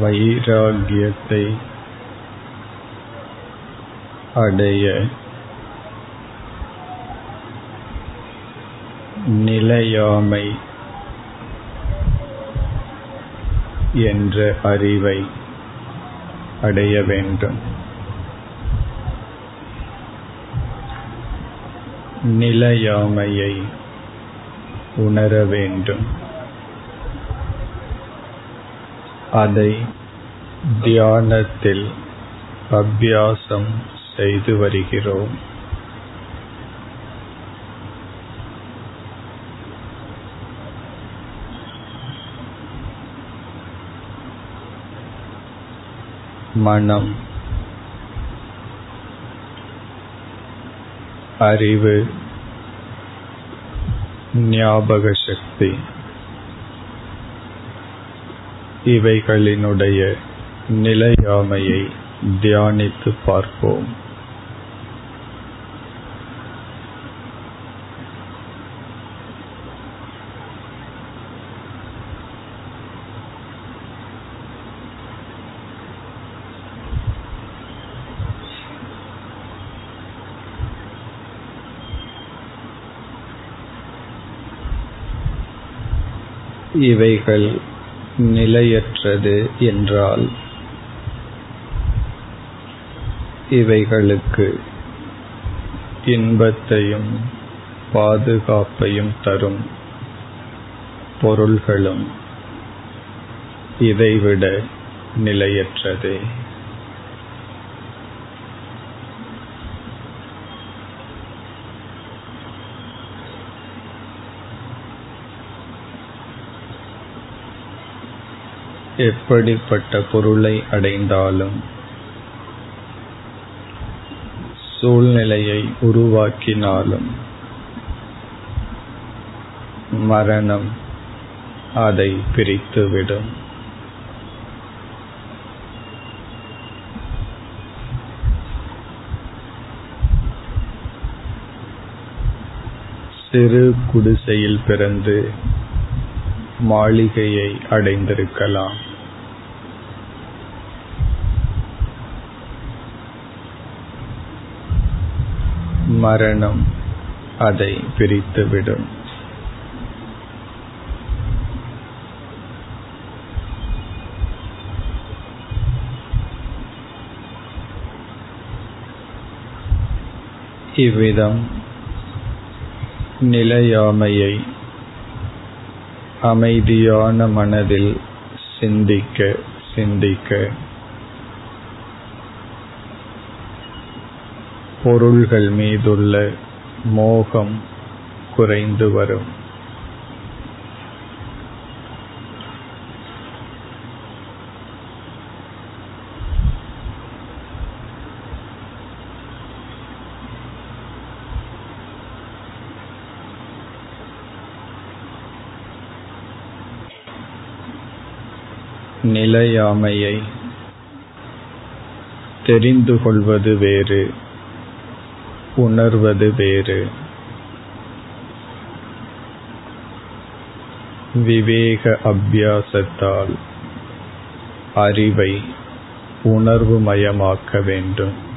வைராகியத்தை அடைய நிலையாமை என்ற அறிவை அடைய வேண்டும். நிலையாமையை உணர வேண்டும். அதை தியானத்தில் அபியாசம் செய்து வருகிறோம். மனம் அறிவு ஞாபக சக்தி இவைகளினுடைய நிலையாமையை தியானித்து பார்ப்போம். இவைகள் நிலையற்றது என்றால் இவைகளுக்கு இன்பத்தையும் பாதுகாப்பையும் தரும் பொருள்களும் இதைவிட நிலையற்றதே. எப்படிப்பட்ட பொருளை அடைந்தாலும் சூழ்நிலையை உருவாக்கினாலும் மரணம் அதை பிரித்துவிடும். சிறு குடிசையில் பிறந்து மாளிகையை அடைந்திருக்கலாம். மரணம் அதை பிரித்துவிடும். இவ்விதம் நிலையாமையை அமைதியான மனதில் சிந்திக்க சிந்திக்க. பொருள்கள் மீதுள்ள மோகம் குறைந்து வரும். நிலையாமையை தெரிந்து கொள்வது வேறு உணர்வது வேறு. விவேக அபியாசத்தால் அறிவை உணர்வுமயமாக்க வேண்டும்.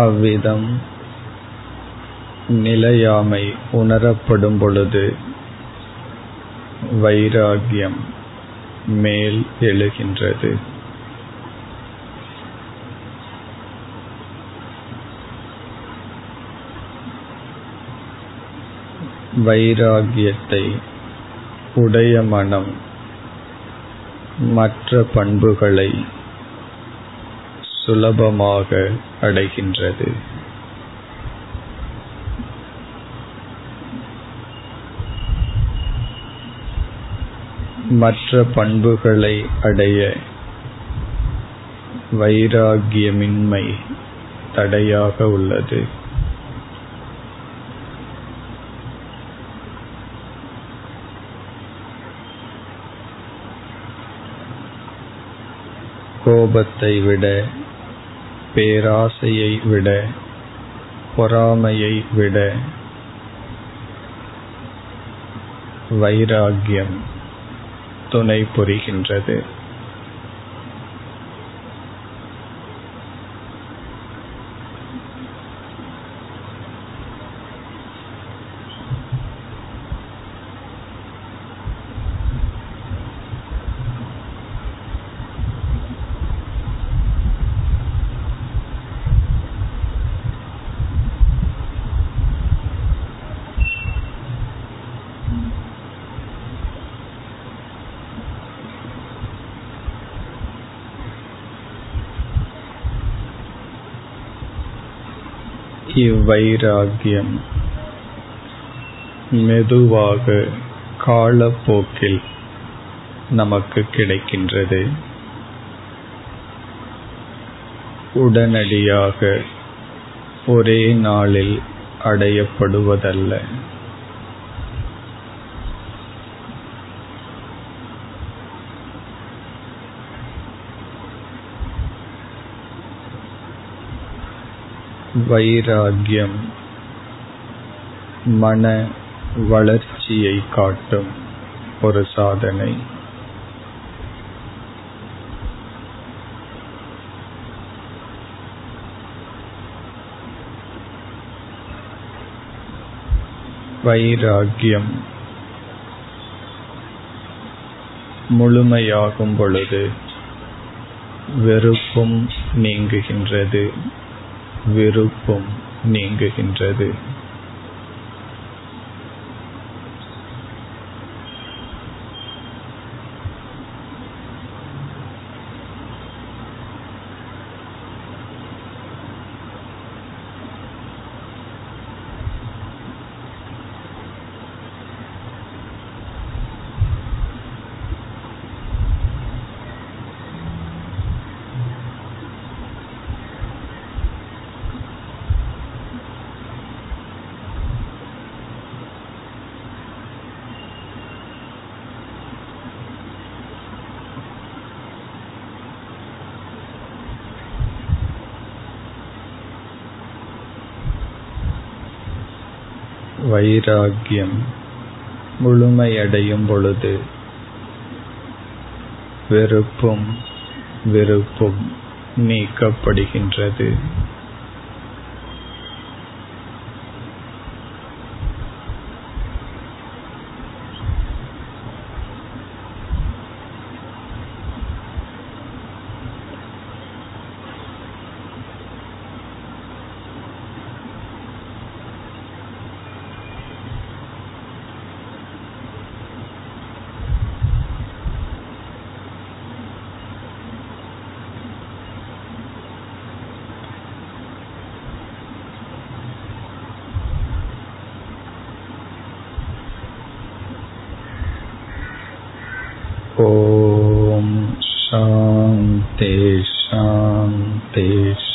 அவ்விதம் நிலையாமை உணரப்படும் பொழுது வைராகியம் மேல் எழுகின்றது. வைராகியத்தை உடைய மனம் மற்ற பண்புகளை சுலபமாக அடைகின்றது. மற்ற பண்புகளை அடைய வைராகியமின்மை தடையாக உள்ளது. கோபத்தை விட பேராசையை விட பொறாமையை விட வைராகியம் துணை புரிகின்றது இவ்வைராகியம் மெதுவாக காலப்போக்கில் நமக்கு கிடைக்கின்றது. உடனடியாக ஒரே நாளில் அடையப்படுவதல்ல. வைராகியம் மன வளர்ச்சியை காட்டும் ஒரு சாதனை. வைராகியம் முழுமையாகும் பொழுது வெறுப்பும் நீங்குகின்றது. விருப்பும் நீங்குகின்றது. வைராகியம் முழுமையடையும் பொழுது வெறுப்பும் வெறுப்பும் நீக்கப்படுகின்றது. तेषां तेषाम्